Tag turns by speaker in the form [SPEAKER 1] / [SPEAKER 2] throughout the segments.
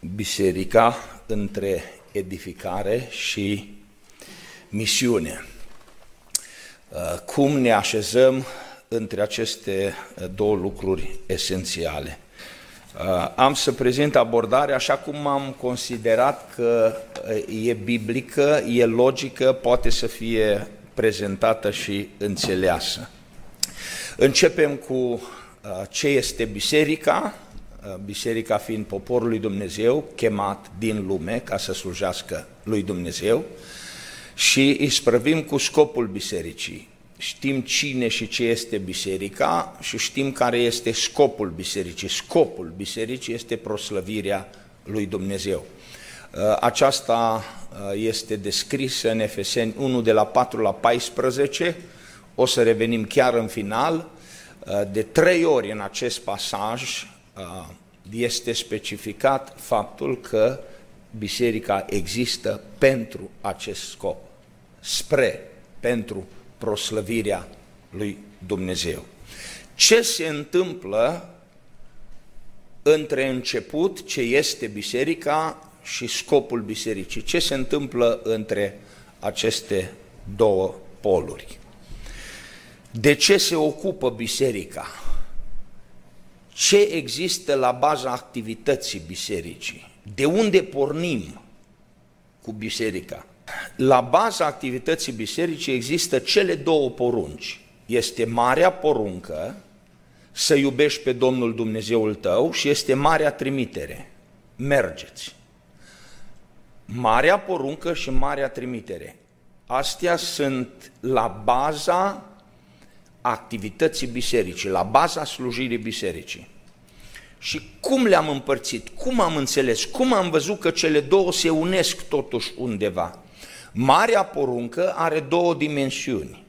[SPEAKER 1] biserica între edificare și misiune. Uh, cum ne așezăm între aceste două lucruri esențiale. Uh, am să prezint abordarea așa cum am considerat că uh, e biblică, e logică, poate să fie prezentată și înțeleasă. Începem cu ce este biserica, biserica fiind poporul lui Dumnezeu, chemat din lume ca să slujească lui Dumnezeu, și îi sprăvim cu scopul bisericii. Știm cine și ce este biserica și știm care este scopul bisericii. Scopul bisericii este proslăvirea lui Dumnezeu. Aceasta este descrisă în Efeseni 1 de la 4 la 14, o să revenim chiar în final. De trei ori în acest pasaj este specificat faptul că biserica există pentru acest scop, spre, pentru proslăvirea lui Dumnezeu. Ce se întâmplă între început, ce este biserica și scopul bisericii? Ce se întâmplă între aceste două poluri? De ce se ocupă biserica? Ce există la baza activității bisericii? De unde pornim cu biserica? La baza activității bisericii există cele două porunci. Este marea poruncă să iubești pe Domnul Dumnezeul tău și este marea trimitere. Mergeți. Marea poruncă și marea trimitere. Astea sunt la baza activității bisericii, la baza slujirii bisericii. Și cum le-am împărțit, cum am înțeles, cum am văzut că cele două se unesc totuși undeva. Marea poruncă are două dimensiuni.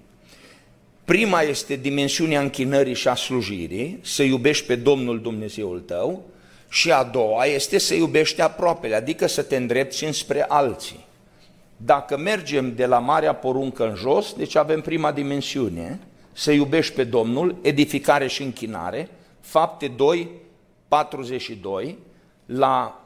[SPEAKER 1] Prima este dimensiunea închinării și a slujirii, să iubești pe Domnul Dumnezeul tău, și a doua este să iubești aproapele, adică să te îndrepți înspre alții. Dacă mergem de la marea poruncă în jos, deci avem prima dimensiune, să iubești pe Domnul, edificare și închinare, fapte 2, 42, la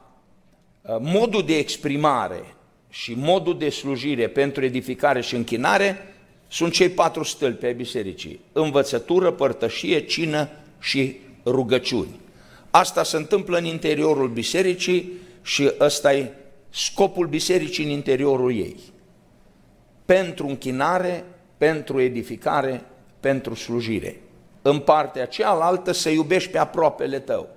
[SPEAKER 1] uh, modul de exprimare și modul de slujire pentru edificare și închinare sunt cei patru stâlpi ai bisericii. Învățătură, părtășie, cină și rugăciuni. Asta se întâmplă în interiorul bisericii și ăsta e scopul bisericii în interiorul ei. Pentru închinare, pentru edificare, pentru slujire. În partea cealaltă să iubești pe aproapele tău.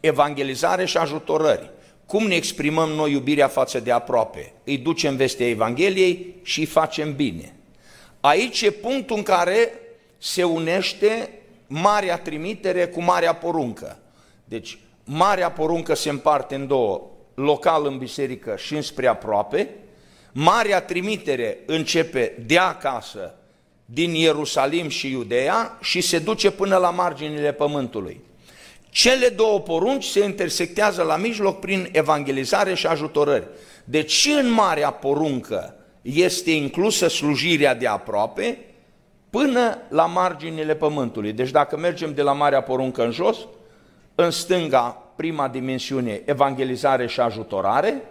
[SPEAKER 1] Evangelizare și ajutorări. Cum ne exprimăm noi iubirea față de aproape? Îi ducem vestea Evangheliei și îi facem bine. Aici e punctul în care se unește marea trimitere cu marea poruncă. Deci, marea poruncă se împarte în două, local în biserică și înspre aproape, marea trimitere începe de acasă, din Ierusalim și Iudeea și se duce până la marginile pământului. Cele două porunci se intersectează la mijloc prin evangelizare și ajutorări. Deci și în marea poruncă este inclusă slujirea de aproape până la marginile pământului. Deci dacă mergem de la marea poruncă în jos, în stânga prima dimensiune evangelizare și ajutorare,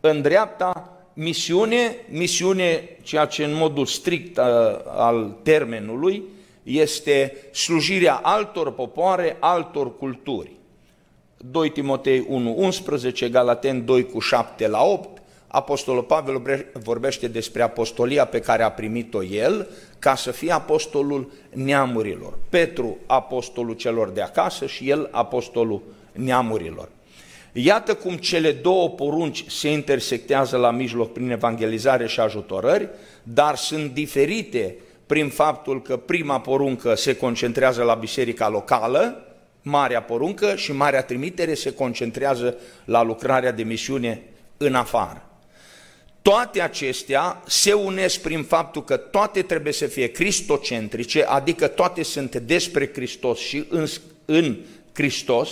[SPEAKER 1] în dreapta misiune, misiune ceea ce în modul strict uh, al termenului este slujirea altor popoare, altor culturi. 2 Timotei 1, 11, Galaten 2 cu 7 la 8, Apostolul Pavel vorbește despre apostolia pe care a primit-o el ca să fie apostolul neamurilor. Petru, apostolul celor de acasă și el, apostolul neamurilor. Iată cum cele două porunci se intersectează la mijloc prin evangelizare și ajutorări, dar sunt diferite prin faptul că prima poruncă se concentrează la biserica locală, marea poruncă, și marea trimitere se concentrează la lucrarea de misiune în afară. Toate acestea se unesc prin faptul că toate trebuie să fie cristocentrice, adică toate sunt despre Hristos și în, în Hristos,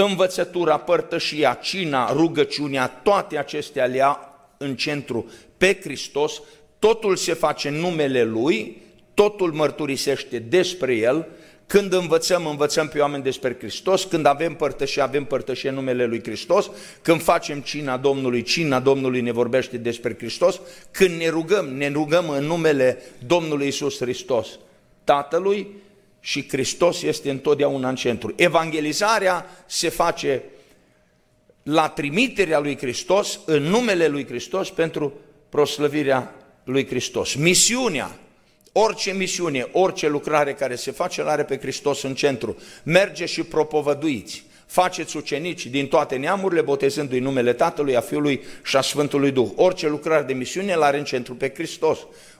[SPEAKER 1] învățătura, părtășia, cina, rugăciunea, toate acestea le ia în centru. Pe Hristos, totul se face în numele Lui, totul mărturisește despre El, Când învățăm, învățăm pe oameni despre Hristos, când avem părtășie, avem părtășie în numele Lui Hristos, când facem cina Domnului, cina Domnului ne vorbește despre Hristos, când ne rugăm, ne rugăm în numele Domnului Isus Hristos, Tatălui și Hristos este întotdeauna în centru. Evangelizarea se face la trimiterea lui Hristos, în numele lui Hristos, pentru proslăvirea lui Hristos. Misiunea Orice misiune, orice lucrare care se face, îl are pe Hristos în centru. Merge și propovăduiți. Faceți ucenici din toate neamurile, botezându-i numele Tatălui, a Fiului și a Sfântului Duh. Orice lucrare de misiune îl are în centru pe Hristos.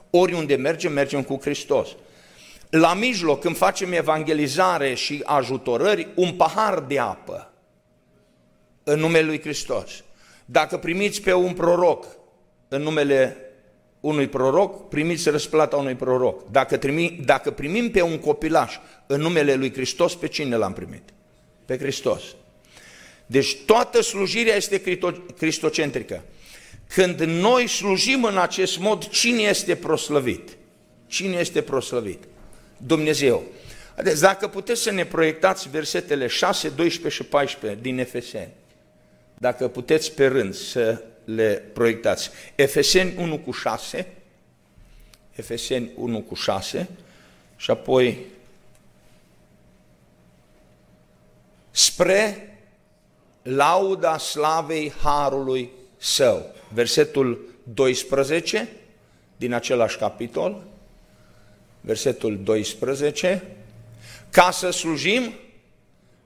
[SPEAKER 1] Oriunde mergem, mergem cu Hristos. La mijloc, când facem evangelizare și ajutorări, un pahar de apă în numele lui Hristos. Dacă primiți pe un proroc în numele unui proroc, primiți răsplata unui proroc. Dacă, trimi, dacă primim pe un copilaș în numele lui Hristos, pe cine l-am primit? Pe Hristos. Deci toată slujirea este cristocentrică. Când noi slujim în acest mod, cine este proslăvit? Cine este proslăvit? Dumnezeu. Deci dacă puteți să ne proiectați versetele 6, 12 și 14 din Efeseni, dacă puteți pe rând să le proiectați. Efeseni 1 cu 6, Efeseni 1 cu 6 și apoi spre lauda slavei Harului Său. Versetul 12 din același capitol, versetul 12, ca să slujim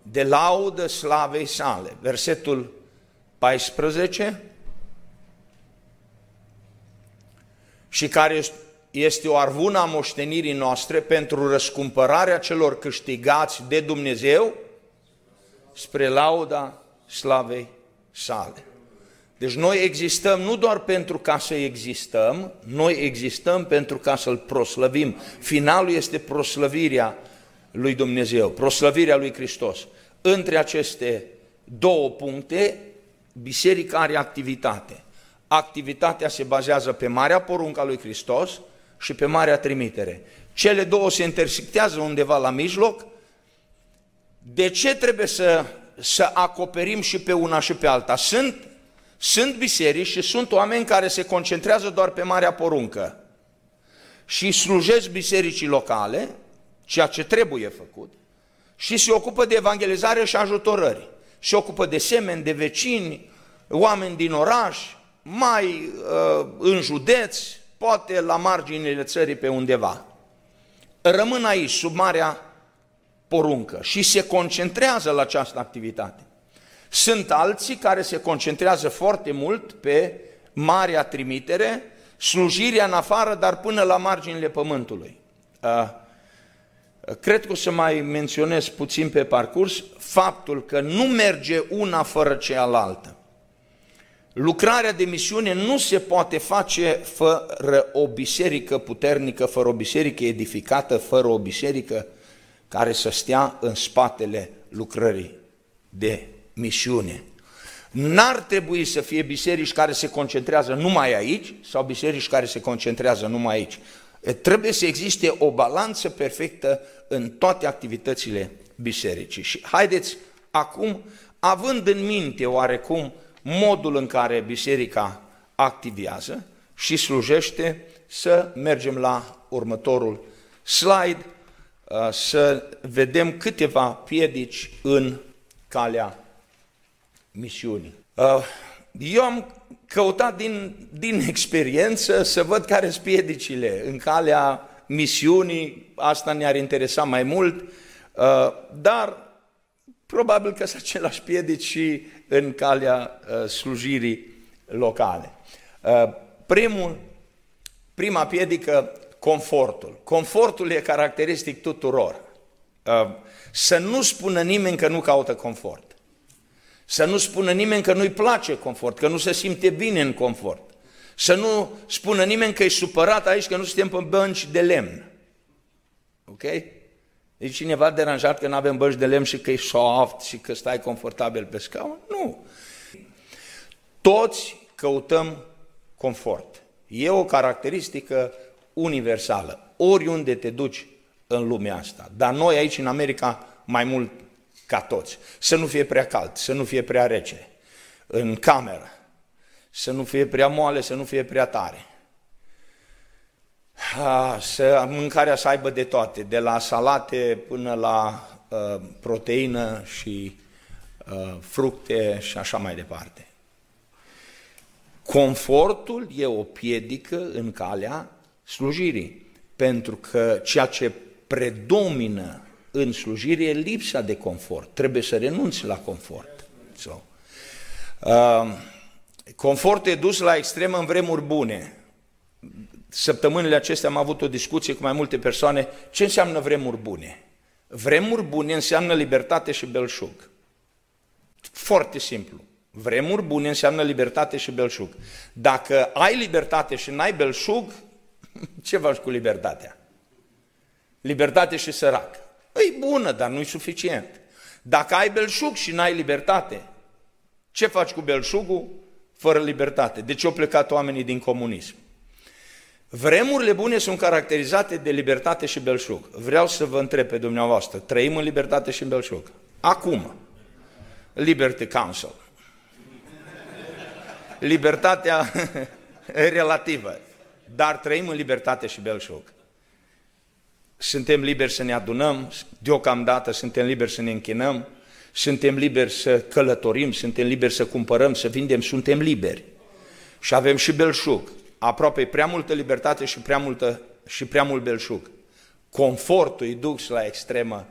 [SPEAKER 1] de laudă slavei sale. Versetul 14, și care este o arvună a moștenirii noastre pentru răscumpărarea celor câștigați de Dumnezeu spre lauda slavei sale. Deci noi existăm nu doar pentru ca să existăm, noi existăm pentru ca să-L proslăvim. Finalul este proslăvirea lui Dumnezeu, proslăvirea lui Hristos. Între aceste două puncte, biserica are activitate activitatea se bazează pe marea porunca lui Hristos și pe marea trimitere. Cele două se intersectează undeva la mijloc. De ce trebuie să, să acoperim și pe una și pe alta? Sunt, sunt biserici și sunt oameni care se concentrează doar pe marea poruncă și slujesc bisericii locale, ceea ce trebuie făcut, și se ocupă de evangelizare și ajutorări. Se ocupă de semeni, de vecini, oameni din oraș, mai uh, în județ, poate la marginile țării pe undeva. Rămân aici, sub marea poruncă și se concentrează la această activitate. Sunt alții care se concentrează foarte mult pe marea trimitere, slujirea în afară, dar până la marginile pământului. Uh, cred că o să mai menționez puțin pe parcurs faptul că nu merge una fără cealaltă. Lucrarea de misiune nu se poate face fără o biserică puternică, fără o biserică edificată, fără o biserică care să stea în spatele lucrării de misiune. N-ar trebui să fie biserici care se concentrează numai aici sau biserici care se concentrează numai aici. Trebuie să existe o balanță perfectă în toate activitățile bisericii. Și haideți acum, având în minte oarecum modul în care biserica activează și slujește, să mergem la următorul slide, uh, să vedem câteva piedici în calea misiunii. Uh, eu am căutat din, din experiență să văd care sunt piedicile în calea misiunii, asta ne-ar interesa mai mult, uh, dar probabil că sunt același piedici și în calea uh, slujirii locale. Uh, primul, prima piedică, confortul. Confortul e caracteristic tuturor. Uh, să nu spună nimeni că nu caută confort. Să nu spună nimeni că nu-i place confort, că nu se simte bine în confort. Să nu spună nimeni că e supărat aici, că nu suntem pe bănci de lemn. Ok? E cineva deranjat că nu avem bănci de lemn și că e soft și că stai confortabil pe scaun? Nu. Toți căutăm confort. E o caracteristică universală. Oriunde te duci în lumea asta. Dar noi aici în America mai mult ca toți. Să nu fie prea cald, să nu fie prea rece în cameră, să nu fie prea moale, să nu fie prea tare. Să mâncarea să aibă de toate, de la salate până la uh, proteină și uh, fructe și așa mai departe. Confortul e o piedică în calea slujirii, pentru că ceea ce predomină în slujire e lipsa de confort. Trebuie să renunți la confort. So. Uh, confortul e dus la extremă în vremuri bune. Săptămânile acestea am avut o discuție cu mai multe persoane. Ce înseamnă vremuri bune? Vremuri bune înseamnă libertate și belșug. Foarte simplu. Vremuri bune înseamnă libertate și belșug. Dacă ai libertate și n-ai belșug, ce faci cu libertatea? Libertate și sărac. E bună, dar nu e suficient. Dacă ai belșug și n-ai libertate, ce faci cu belșugul fără libertate? De ce au plecat oamenii din comunism? Vremurile bune sunt caracterizate de libertate și belșug. Vreau să vă întreb pe dumneavoastră, trăim în libertate și în belșug? Acum, Liberty Council. Libertatea relativă, dar trăim în libertate și belșug. Suntem liberi să ne adunăm, deocamdată suntem liberi să ne închinăm, suntem liberi să călătorim, suntem liberi să cumpărăm, să vindem, suntem liberi. Și avem și belșug, aproape prea multă libertate și prea, multă, și prea mult belșug. Confortul îi duc la extremă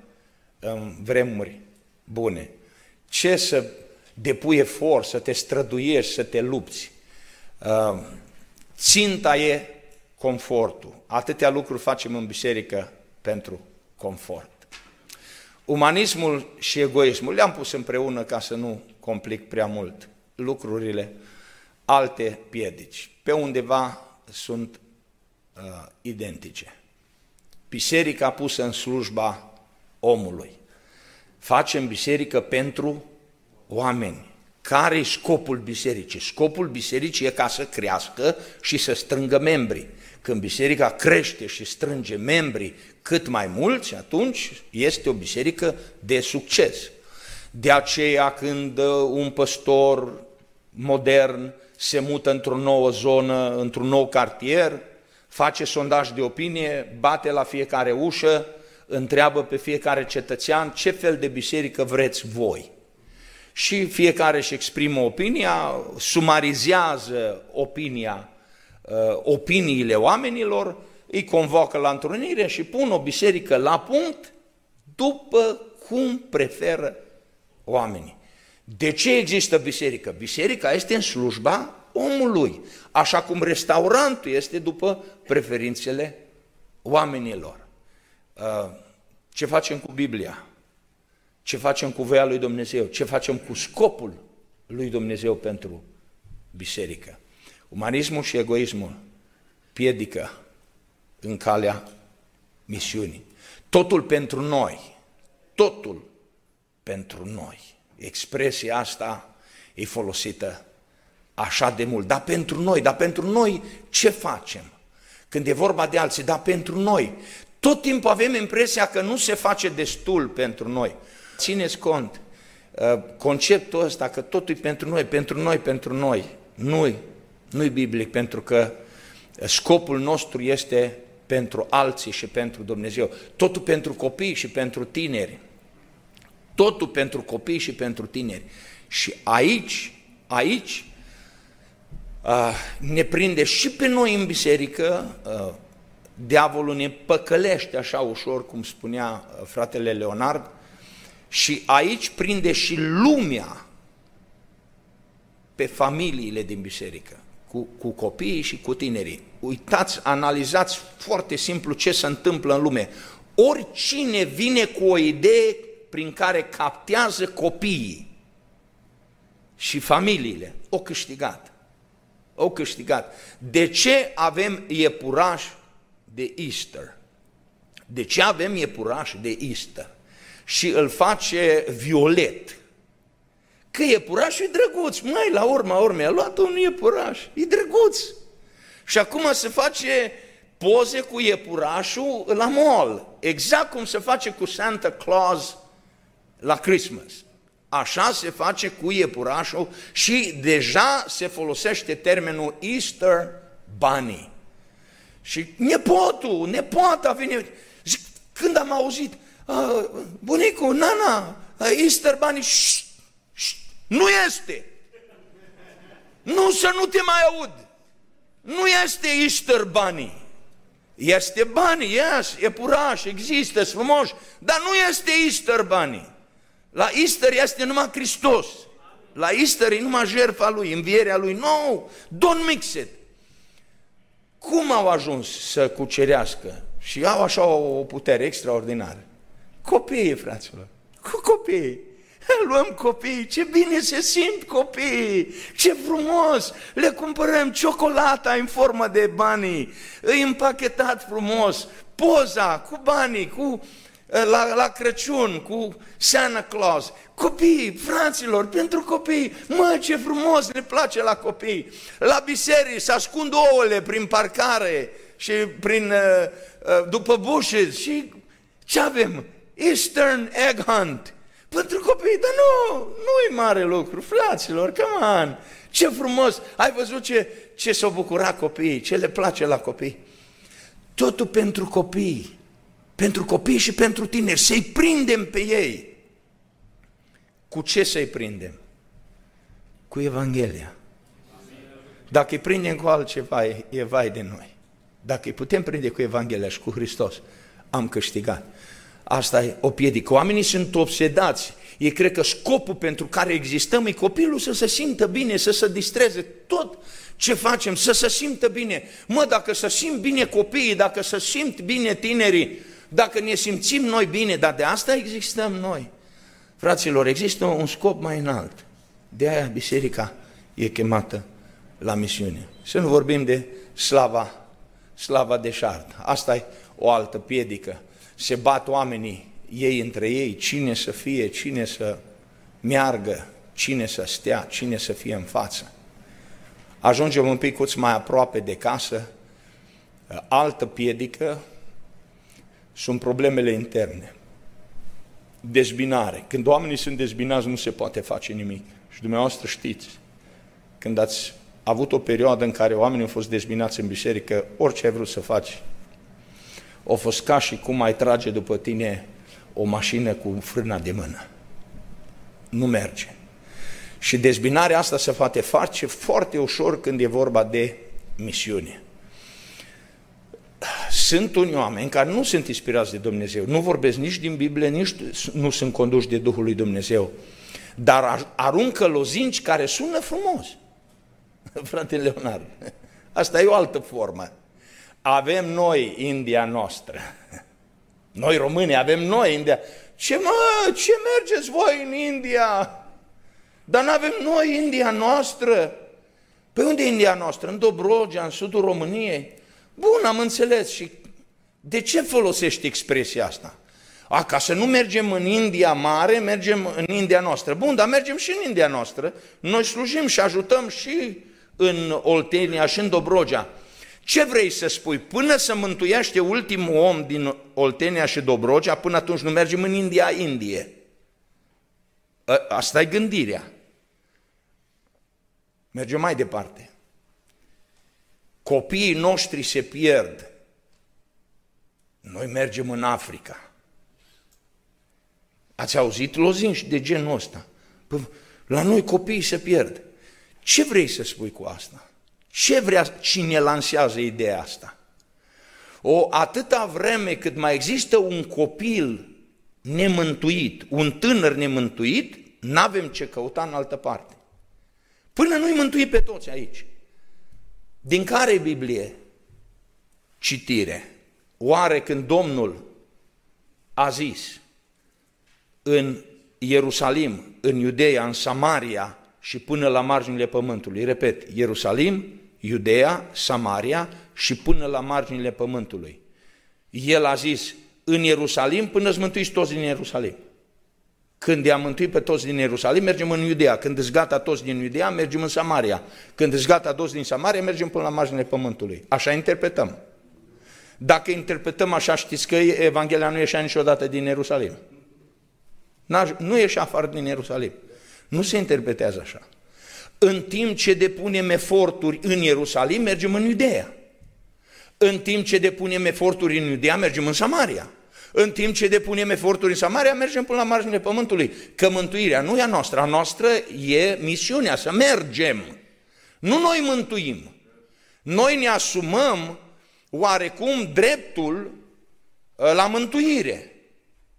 [SPEAKER 1] în vremuri bune. Ce să depui efort, să te străduiești, să te lupți. Uh, ținta e confortul. Atâtea lucruri facem în biserică pentru confort. Umanismul și egoismul le-am pus împreună ca să nu complic prea mult lucrurile, alte piedici. Pe undeva sunt uh, identice. Biserica pusă în slujba omului. Facem biserică pentru oameni. Care e scopul bisericii? Scopul bisericii e ca să crească și să strângă membri. Când biserica crește și strânge membri cât mai mulți, atunci este o biserică de succes. De aceea când uh, un păstor modern se mută într-o nouă zonă, într-un nou cartier, face sondaj de opinie, bate la fiecare ușă, întreabă pe fiecare cetățean ce fel de biserică vreți voi. Și fiecare își exprimă opinia, sumarizează opinia Uh, opiniile oamenilor, îi convoacă la întrunire și pun o biserică la punct după cum preferă oamenii. De ce există biserică? Biserica este în slujba omului, așa cum restaurantul este după preferințele oamenilor. Uh, ce facem cu Biblia? Ce facem cu voia lui Dumnezeu? Ce facem cu scopul lui Dumnezeu pentru biserică? Umanismul și egoismul piedică în calea misiunii. Totul pentru noi, totul pentru noi. Expresia asta e folosită așa de mult. Dar pentru noi, dar pentru noi ce facem? Când e vorba de alții, dar pentru noi. Tot timpul avem impresia că nu se face destul pentru noi. Țineți cont, uh, conceptul ăsta că totul e pentru noi, pentru noi, pentru noi. Nu nu-i biblic pentru că scopul nostru este pentru alții și pentru Dumnezeu. Totul pentru copii și pentru tineri. Totul pentru copii și pentru tineri. Și aici, aici, ne prinde și pe noi în biserică, diavolul ne păcălește așa ușor, cum spunea fratele Leonard, și aici prinde și lumea pe familiile din biserică cu, cu copiii și cu tinerii. Uitați, analizați foarte simplu ce se întâmplă în lume. Oricine vine cu o idee prin care captează copiii și familiile, o câștigat. O câștigat. De ce avem iepuraș de Easter? De ce avem iepuraș de Easter? Și îl face violet Că iepurașul e drăguț, mai la urma urmei a luat un iepuraș, e drăguț. Și acum se face poze cu iepurașul la mall, exact cum se face cu Santa Claus la Christmas. Așa se face cu iepurașul și deja se folosește termenul Easter Bunny. Și nepotul, nepoata vine, zic, când am auzit, bunicul, nana, Easter Bunny, șt, șt, nu este. Nu să nu te mai aud. Nu este Easter Bunny. Este bani, yes, e puraș, există, frumos, dar nu este Easter Bunny. La Easter este numai Hristos. La Easter e numai jertfa Lui, învierea Lui. No, don't mix it. Cum au ajuns să cucerească și au așa o putere extraordinară? Copiii, fraților, cu copiii. Luăm copiii, ce bine se simt copiii, ce frumos, le cumpărăm ciocolata în formă de bani, îi împachetat frumos, poza cu banii, cu la, la Crăciun, cu Santa Claus, copii, fraților, pentru copii, mă, ce frumos le place la copii. La biserici se ascund ouăle prin parcare și prin, uh, uh, după bushes și ce avem? Eastern Egg Hunt. Pentru copii, dar nu, nu e mare lucru, fraților, come on. Ce frumos, ai văzut ce, ce s-au bucurat copiii, ce le place la copii. Totul pentru copii pentru copii și pentru tineri, să-i prindem pe ei. Cu ce să-i prindem? Cu Evanghelia. Dacă îi prindem cu altceva, e vai de noi. Dacă îi putem prinde cu Evanghelia și cu Hristos, am câștigat. Asta e o piedică. Oamenii sunt obsedați. Ei cred că scopul pentru care existăm e copilul să se simtă bine, să se distreze tot ce facem, să se simtă bine. Mă, dacă să simt bine copiii, dacă să simt bine tinerii, dacă ne simțim noi bine, dar de asta existăm noi. Fraților, există un scop mai înalt. De aia biserica e chemată la misiune. Să nu vorbim de slava, slava de șart. Asta e o altă piedică. Se bat oamenii ei între ei, cine să fie, cine să meargă, cine să stea, cine să fie în față. Ajungem un pic mai aproape de casă, altă piedică, sunt problemele interne. Dezbinare. Când oamenii sunt dezbinați, nu se poate face nimic. Și dumneavoastră știți, când ați avut o perioadă în care oamenii au fost dezbinați în biserică, orice ai vrut să faci, o fost ca și cum ai trage după tine o mașină cu frâna de mână. Nu merge. Și dezbinarea asta se poate face foarte ușor când e vorba de misiune sunt unii oameni care nu sunt inspirați de Dumnezeu, nu vorbesc nici din Biblie, nici nu sunt conduși de Duhul lui Dumnezeu, dar aruncă lozinci care sună frumos. Frate Leonard, asta e o altă formă. Avem noi India noastră. Noi români avem noi India. Ce mă, ce mergeți voi în India? Dar nu avem noi India noastră. Pe unde e India noastră? În Dobrogea, în sudul României. Bun, am înțeles și de ce folosești expresia asta? A, ca să nu mergem în India mare, mergem în India noastră. Bun, dar mergem și în India noastră. Noi slujim și ajutăm și în Oltenia și în Dobrogea. Ce vrei să spui? Până să mântuiește ultimul om din Oltenia și Dobrogea, până atunci nu mergem în India, Indie. Asta e gândirea. Mergem mai departe. Copiii noștri se pierd. Noi mergem în Africa. Ați auzit lozinși de genul ăsta? Păi, la noi copiii se pierd. Ce vrei să spui cu asta? Ce vrea cine lansează ideea asta? O atâta vreme cât mai există un copil nemântuit, un tânăr nemântuit, n-avem ce căuta în altă parte. Până nu-i mântui pe toți aici. Din care Biblie? Citire. Oare când Domnul a zis în Ierusalim, în Iudeea, în Samaria și până la marginile pământului, repet, Ierusalim, Iudeea, Samaria și până la marginile pământului. El a zis, în Ierusalim până îți mântuiți toți din Ierusalim. Când i-a mântuit pe toți din Ierusalim, mergem în Iudea. Când îți gata toți din Iudea, mergem în Samaria. Când îți gata toți din Samaria, mergem până la marginile pământului. Așa interpretăm. Dacă interpretăm așa, știți că Evanghelia nu ieșea niciodată din Ierusalim. Nu ieșea afară din Ierusalim. Nu se interpretează așa. În timp ce depunem eforturi în Ierusalim, mergem în Iudeea. În timp ce depunem eforturi în Iudeea, mergem în Samaria. În timp ce depunem eforturi în Samaria, mergem până la marginile pământului. Că mântuirea nu e a noastră, a noastră e misiunea, să mergem. Nu noi mântuim. Noi ne asumăm oarecum dreptul ă, la mântuire.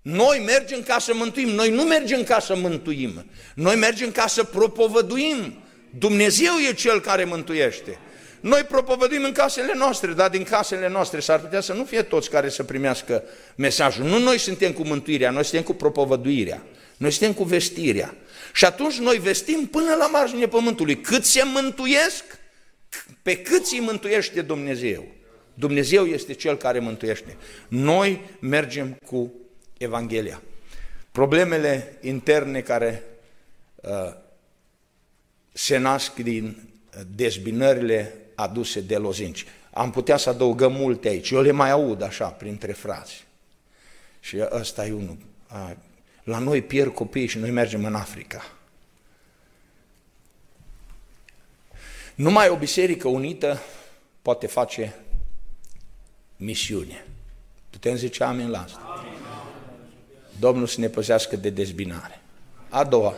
[SPEAKER 1] Noi mergem ca să mântuim, noi nu mergem ca să mântuim, noi mergem ca să propovăduim. Dumnezeu e Cel care mântuiește. Noi propovăduim în casele noastre, dar din casele noastre s-ar putea să nu fie toți care să primească mesajul. Nu noi suntem cu mântuirea, noi suntem cu propovăduirea, noi suntem cu vestirea. Și atunci noi vestim până la marginea pământului. Cât se mântuiesc, pe cât îi mântuiește Dumnezeu. Dumnezeu este Cel care mântuiește. Noi mergem cu Evanghelia. Problemele interne care uh, se nasc din dezbinările aduse de lozinci. Am putea să adăugăm multe aici. Eu le mai aud așa, printre frați. Și ăsta e unul. A, la noi pierd copiii și noi mergem în Africa. Numai o biserică unită poate face misiune. Putem zice amin la asta? Amin. Domnul să ne păzească de dezbinare. A doua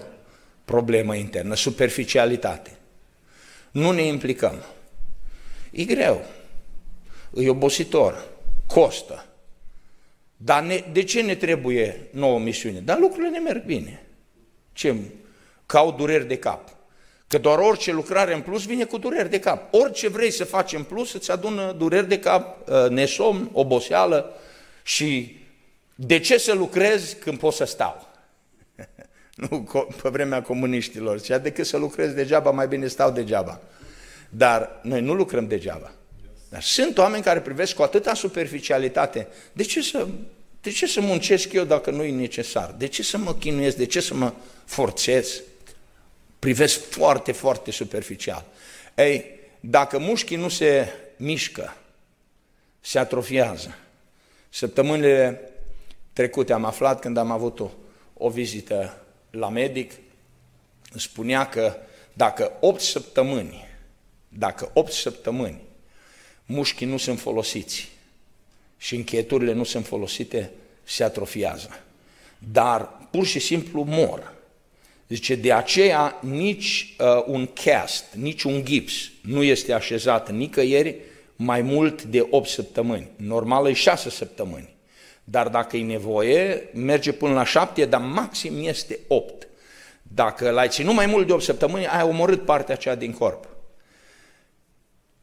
[SPEAKER 1] problemă internă, superficialitate. Nu ne implicăm. E greu, e obositor, costă. Dar ne, de ce ne trebuie nouă misiune? Dar lucrurile ne merg bine. Ce? Caut dureri de cap. Că doar orice lucrare în plus vine cu dureri de cap. Orice vrei să faci în plus îți adună dureri de cap, ă, nesomn, oboseală și de ce să lucrez când pot să stau? nu pe vremea comuniștilor, zicea decât să lucrez degeaba, mai bine stau degeaba. Dar noi nu lucrăm degeaba. Dar sunt oameni care privesc cu atâta superficialitate. De ce să, de ce să muncesc eu dacă nu e necesar? De ce să mă chinuiesc? De ce să mă forțez? Privesc foarte, foarte superficial. Ei, dacă mușchii nu se mișcă, se atrofiază. Săptămânile trecute am aflat când am avut o, o vizită la medic, spunea că dacă 8 săptămâni, dacă 8 săptămâni mușchii nu sunt folosiți și încheieturile nu sunt folosite, se atrofiază. Dar pur și simplu mor. Zice, de aceea nici uh, un cast, nici un gips nu este așezat nicăieri mai mult de 8 săptămâni. Normal e 6 săptămâni. Dar dacă e nevoie, merge până la 7, dar maxim este 8. Dacă l-ai ținut mai mult de 8 săptămâni, ai omorât partea aceea din corp.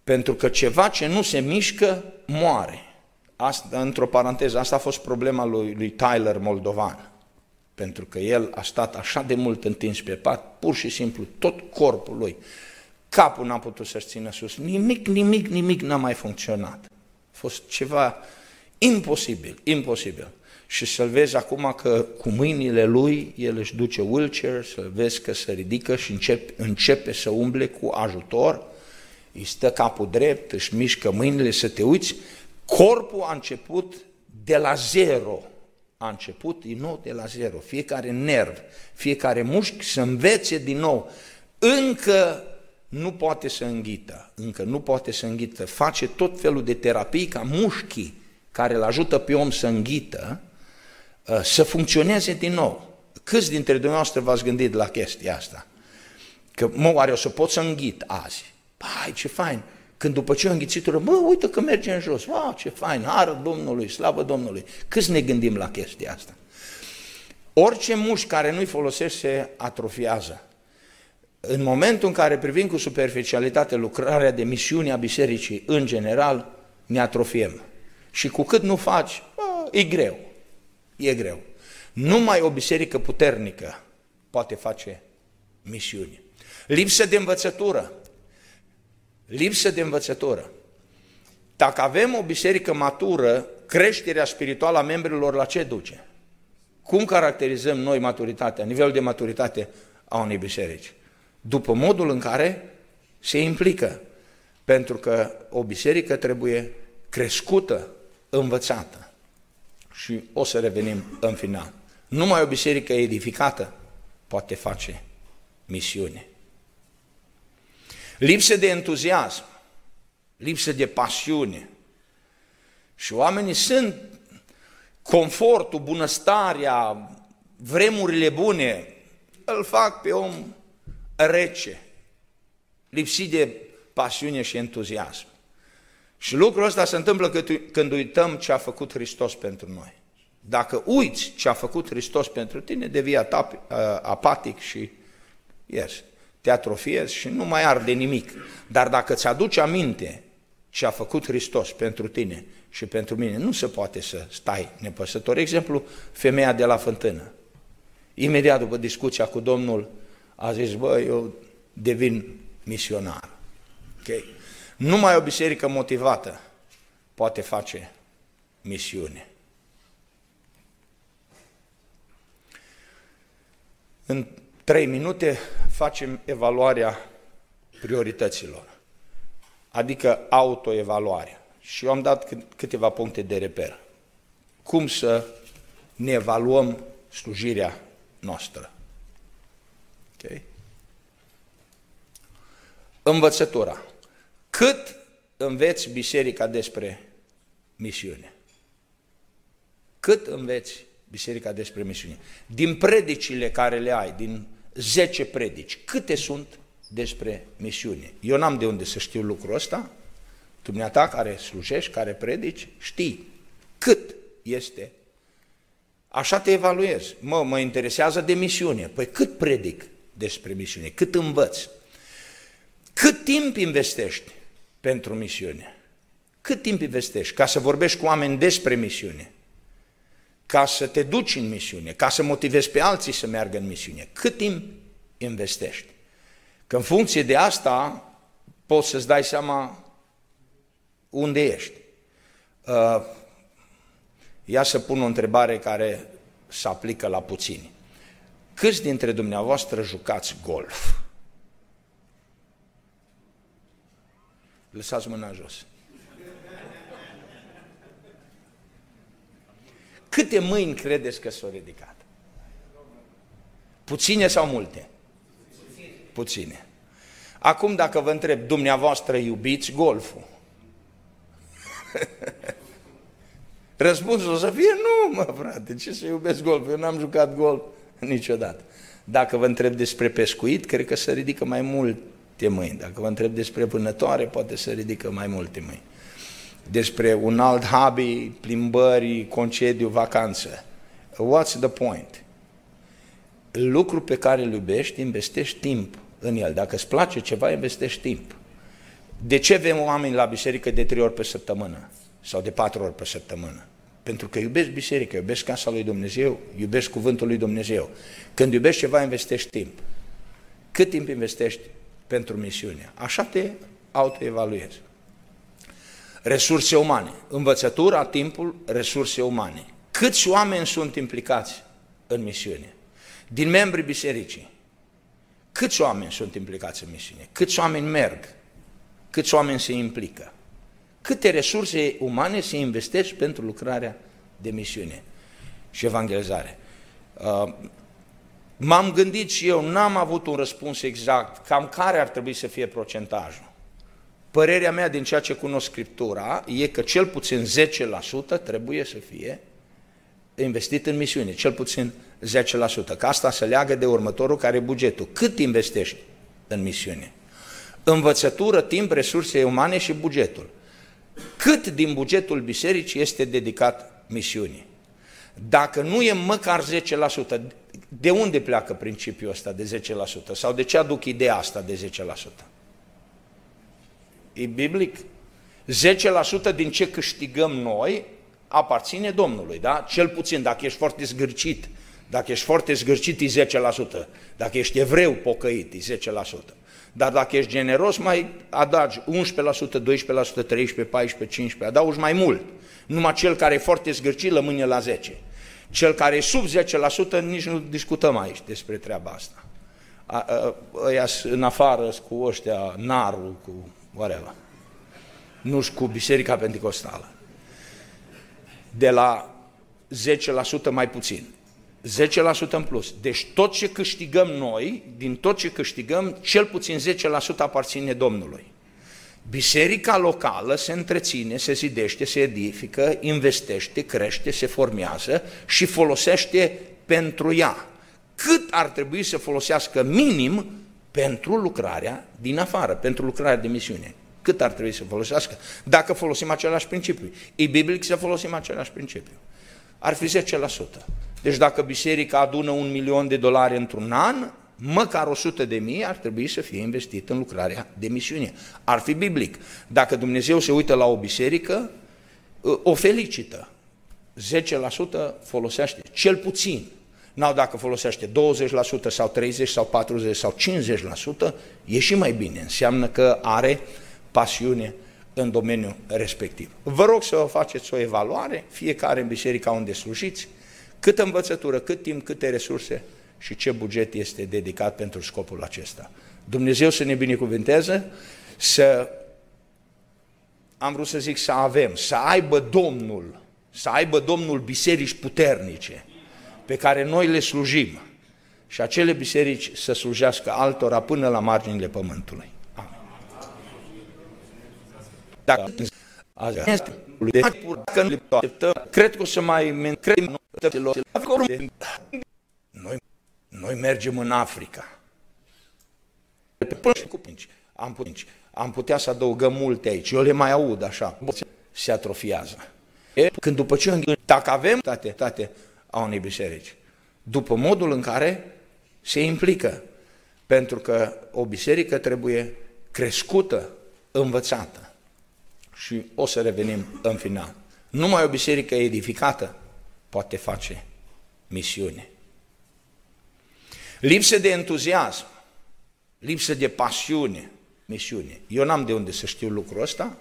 [SPEAKER 1] Pentru că ceva ce nu se mișcă, moare. Asta, într-o paranteză, asta a fost problema lui, lui Tyler Moldovan. Pentru că el a stat așa de mult întins pe pat, pur și simplu, tot corpul lui, capul n-a putut să-și țină sus, nimic, nimic, nimic n-a mai funcționat. A fost ceva imposibil, imposibil. Și să-l vezi acum că cu mâinile lui el își duce wheelchair, să-l vezi că se ridică și începe, începe să umble cu ajutor, îi stă capul drept, își mișcă mâinile, să te uiți, corpul a început de la zero, a început din nou de la zero, fiecare nerv, fiecare mușchi să învețe din nou. Încă nu poate să înghită, încă nu poate să înghită, face tot felul de terapii ca mușchii care îl ajută pe om să înghită, uh, să funcționeze din nou. Câți dintre dumneavoastră v-ați gândit la chestia asta? Că, mă, oare o să pot să înghit azi? Hai, ce fain! Când după ce o înghițitură, mă, uite că merge în jos, wow, ce fain, hară Domnului, slavă Domnului. Câți ne gândim la chestia asta? Orice mușchi care nu-i folosește se atrofiază. În momentul în care privim cu superficialitate lucrarea de misiune a bisericii în general, ne atrofiem. Și cu cât nu faci, bă, e greu, e greu. Numai o biserică puternică poate face misiune. Lipsă de învățătură lipsă de învățătură. Dacă avem o biserică matură, creșterea spirituală a membrilor la ce duce? Cum caracterizăm noi maturitatea, nivelul de maturitate a unei biserici? După modul în care se implică. Pentru că o biserică trebuie crescută învățată. Și o să revenim în final. Numai o biserică edificată poate face misiune. Lipsă de entuziasm, lipsă de pasiune. Și oamenii sunt confortul, bunăstarea, vremurile bune, îl fac pe om rece, lipsit de pasiune și entuziasm. Și lucrul ăsta se întâmplă când uităm ce a făcut Hristos pentru noi. Dacă uiți ce a făcut Hristos pentru tine, devii apatic și yes, te atrofiezi și nu mai arde nimic. Dar dacă ți aduci aminte ce a făcut Hristos pentru tine și pentru mine, nu se poate să stai nepăsător. Exemplu, femeia de la fântână. Imediat după discuția cu Domnul, a zis, bă, eu devin misionar. Okay? Numai o biserică motivată poate face misiune. În trei minute facem evaluarea priorităților, adică autoevaluarea. Și eu am dat câteva puncte de reper. Cum să ne evaluăm slujirea noastră. Okay? Învățătura. Cât înveți biserica despre misiune? Cât înveți biserica despre misiune? Din predicile care le ai, din 10 predici, câte sunt despre misiune? Eu n-am de unde să știu lucrul ăsta, dumneata care slujești, care predici, știi cât este. Așa te evaluezi. Mă, mă interesează de misiune. Păi cât predic despre misiune? Cât învăț? Cât timp investești pentru misiune? Cât timp investești ca să vorbești cu oameni despre misiune? Ca să te duci în misiune, ca să motivezi pe alții să meargă în misiune. Cât timp investești? Că în funcție de asta poți să-ți dai seama unde ești. Uh, ia să pun o întrebare care se aplică la puțini. Câți dintre dumneavoastră jucați golf? Lăsați mâna jos. Câte mâini credeți că s-au ridicat? Puține sau multe? Puține. Acum dacă vă întreb, dumneavoastră iubiți golful? Răspunsul o să fie nu, mă frate, ce să iubesc golf? Eu n-am jucat golf niciodată. Dacă vă întreb despre pescuit, cred că se ridică mai multe mâini. Dacă vă întreb despre vânătoare, poate să ridică mai multe mâini. Despre un alt hobby, plimbări, concediu, vacanță. What's the point? Lucru pe care îl iubești, investești timp în el. Dacă îți place ceva, investești timp. De ce avem oameni la biserică de trei ori pe săptămână? Sau de patru ori pe săptămână? Pentru că iubesc biserica, iubesc casa lui Dumnezeu, iubesc cuvântul lui Dumnezeu. Când iubești ceva, investești timp. Cât timp investești pentru misiune? Așa te autoevaluezi. Resurse umane. Învățătura, timpul, resurse umane. Câți oameni sunt implicați în misiune? Din membrii bisericii. Câți oameni sunt implicați în misiune? Câți oameni merg? Câți oameni se implică? Câte resurse umane se investesc pentru lucrarea de misiune și evangelizare? Uh, m-am gândit și eu, n-am avut un răspuns exact, cam care ar trebui să fie procentajul. Părerea mea din ceea ce cunosc Scriptura e că cel puțin 10% trebuie să fie investit în misiune, cel puțin 10%, că asta se leagă de următorul care e bugetul. Cât investești în misiune? Învățătură, timp, resurse umane și bugetul cât din bugetul bisericii este dedicat misiunii. Dacă nu e măcar 10%, de unde pleacă principiul ăsta de 10%? Sau de ce aduc ideea asta de 10%? E biblic? 10% din ce câștigăm noi aparține Domnului, da? Cel puțin, dacă ești foarte zgârcit, dacă ești foarte zgârcit, e 10%. Dacă ești evreu pocăit, e 10%. Dar dacă ești generos, mai adagi 11%, 12%, 13%, 14%, 15%, adaugi mai mult. Numai cel care e foarte zgârcit lămâne la 10. Cel care e sub 10%, nici nu discutăm aici despre treaba asta. Ăia în afară cu ăștia, narul, cu whatever. nu cu Biserica Pentecostală. de la 10% mai puțin. 10% în plus. Deci tot ce câștigăm noi, din tot ce câștigăm, cel puțin 10% aparține Domnului. Biserica locală se întreține, se zidește, se edifică, investește, crește, se formează și folosește pentru ea. Cât ar trebui să folosească minim pentru lucrarea din afară, pentru lucrarea de misiune. Cât ar trebui să folosească? Dacă folosim același principiu. E biblic să folosim același principiu. Ar fi 10%. Deci dacă biserica adună un milion de dolari într-un an, măcar 100 de mii ar trebui să fie investit în lucrarea de misiune. Ar fi biblic. Dacă Dumnezeu se uită la o biserică, o felicită. 10% folosește, cel puțin. N-au dacă folosește 20% sau 30 sau 40 sau 50%, e și mai bine. Înseamnă că are pasiune în domeniul respectiv. Vă rog să faceți o evaluare, fiecare în biserica unde slujiți, cât învățătură, cât timp, câte resurse și ce buget este dedicat pentru scopul acesta. Dumnezeu să ne binecuvânteze, să, am vrut să zic să avem, să aibă Domnul, să aibă Domnul biserici puternice pe care noi le slujim și acele biserici să slujească altora până la marginile pământului. Amin. Dacă cred că o să mai cred noi, noi mergem în Africa. Am, am putea să adăugăm multe aici. Eu le mai aud așa. Se atrofiază. Când după ce dacă avem tate, tate a unei biserici, după modul în care se implică. Pentru că o biserică trebuie crescută, învățată. Și o să revenim în final. Numai o biserică edificată poate face misiune. Lipsă de entuziasm, lipsă de pasiune, misiune. Eu n-am de unde să știu lucrul ăsta.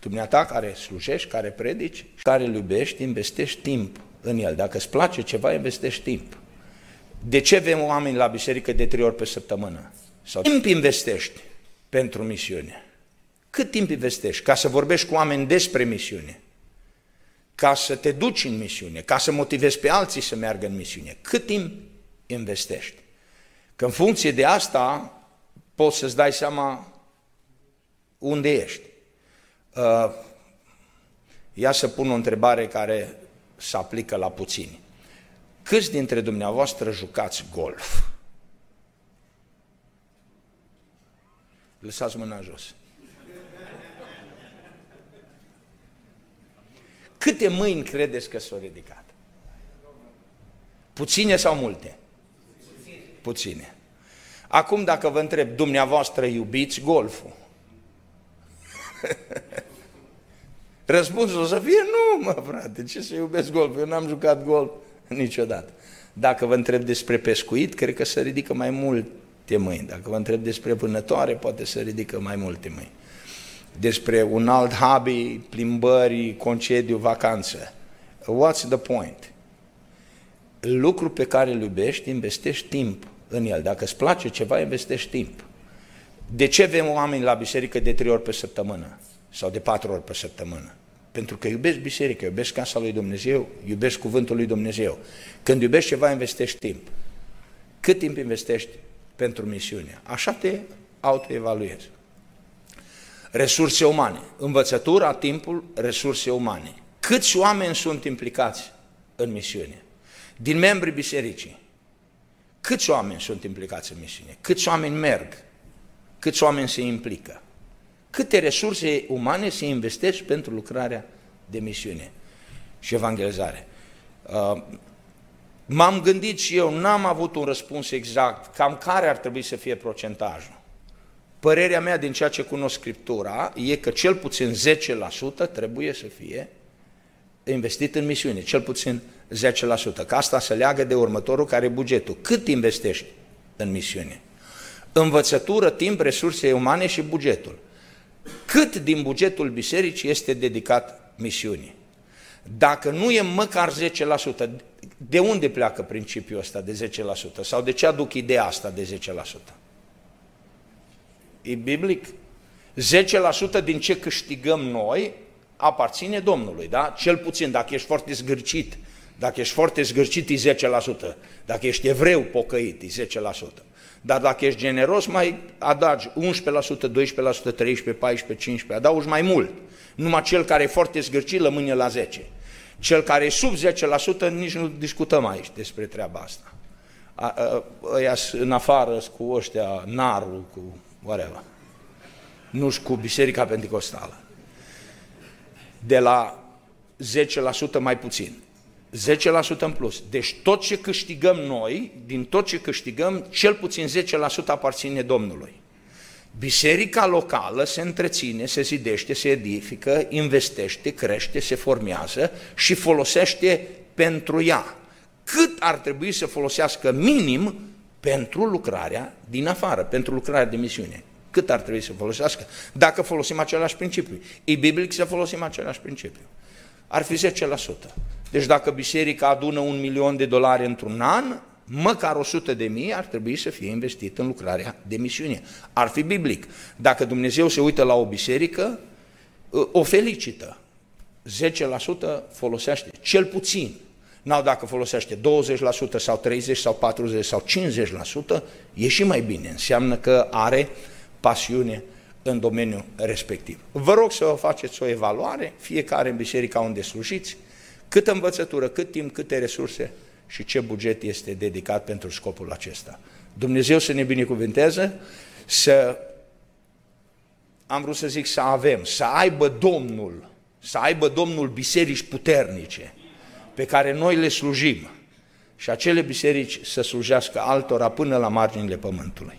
[SPEAKER 1] Dumneata care slujești, care predici, care îl iubești, investești timp în el. Dacă îți place ceva, investești timp. De ce avem oameni la biserică de trei ori pe săptămână? Sau timp investești pentru misiune? Cât timp investești? Ca să vorbești cu oameni despre misiune ca să te duci în misiune, ca să motivezi pe alții să meargă în misiune. Cât timp investești? Că în funcție de asta poți să-ți dai seama unde ești. Uh, ia să pun o întrebare care se aplică la puțini. Câți dintre dumneavoastră jucați golf? Lăsați mâna jos. Câte mâini credeți că s-au ridicat? Puține sau multe? Puține. Acum dacă vă întreb, dumneavoastră iubiți golful? Răspunsul o să fie nu, mă frate, ce să iubesc golf? Eu n-am jucat golf niciodată. Dacă vă întreb despre pescuit, cred că se ridică mai multe mâini. Dacă vă întreb despre vânătoare, poate să ridică mai multe mâini despre un alt hobby, plimbări, concediu, vacanță. What's the point? Lucru pe care îl iubești, investești timp în el. Dacă îți place ceva, investești timp. De ce avem oameni la biserică de trei ori pe săptămână? Sau de patru ori pe săptămână? Pentru că iubesc biserica, iubesc casa lui Dumnezeu, iubesc cuvântul lui Dumnezeu. Când iubești ceva, investești timp. Cât timp investești pentru misiune? Așa te autoevaluezi. Resurse umane. Învățătura, timpul, resurse umane. Câți oameni sunt implicați în misiune? Din membrii bisericii. Câți oameni sunt implicați în misiune? Câți oameni merg? Câți oameni se implică? Câte resurse umane se investesc pentru lucrarea de misiune și evangelizare? Uh, m-am gândit și eu, n-am avut un răspuns exact, cam care ar trebui să fie procentajul. Părerea mea din ceea ce cunosc Scriptura e că cel puțin 10% trebuie să fie investit în misiune, cel puțin 10%, că asta se leagă de următorul care e bugetul. Cât investești în misiune? Învățătură, timp, resurse umane și bugetul. Cât din bugetul bisericii este dedicat misiunii? Dacă nu e măcar 10%, de unde pleacă principiul ăsta de 10%? Sau de ce aduc ideea asta de 10%? E biblic. 10% din ce câștigăm noi aparține Domnului, da? Cel puțin dacă ești foarte zgârcit, dacă ești foarte zgârcit e 10%, dacă ești evreu pocăit e 10%. Dar dacă ești generos, mai adagi 11%, 12%, 13%, 14%, 15%, adaugi mai mult. Numai cel care e foarte zgârcit lămâne la 10%. Cel care e sub 10%, nici nu discutăm aici despre treaba asta. Ăia în afară cu ăștia, narul, cu whatever. Nu cu biserica pentecostală. De la 10% mai puțin. 10% în plus. Deci tot ce câștigăm noi, din tot ce câștigăm, cel puțin 10% aparține Domnului. Biserica locală se întreține, se zidește, se edifică, investește, crește, se formează și folosește pentru ea. Cât ar trebui să folosească minim pentru lucrarea din afară, pentru lucrarea de misiune? Cât ar trebui să folosească? Dacă folosim același principiu. E biblic să folosim același principiu. Ar fi 10%. Deci dacă biserica adună un milion de dolari într-un an, măcar 100 de mii ar trebui să fie investit în lucrarea de misiune. Ar fi biblic. Dacă Dumnezeu se uită la o biserică, o felicită. 10% folosește, cel puțin. N-au dacă folosește 20% sau 30% sau 40% sau 50%, e și mai bine. Înseamnă că are pasiune în domeniul respectiv. Vă rog să faceți o evaluare, fiecare în biserica unde slujiți, câtă învățătură, cât timp, câte resurse și ce buget este dedicat pentru scopul acesta. Dumnezeu să ne binecuvânteze, să, am vrut să zic să avem, să aibă Domnul, să aibă Domnul biserici puternice pe care noi le slujim și acele biserici să slujească altora până la marginile pământului.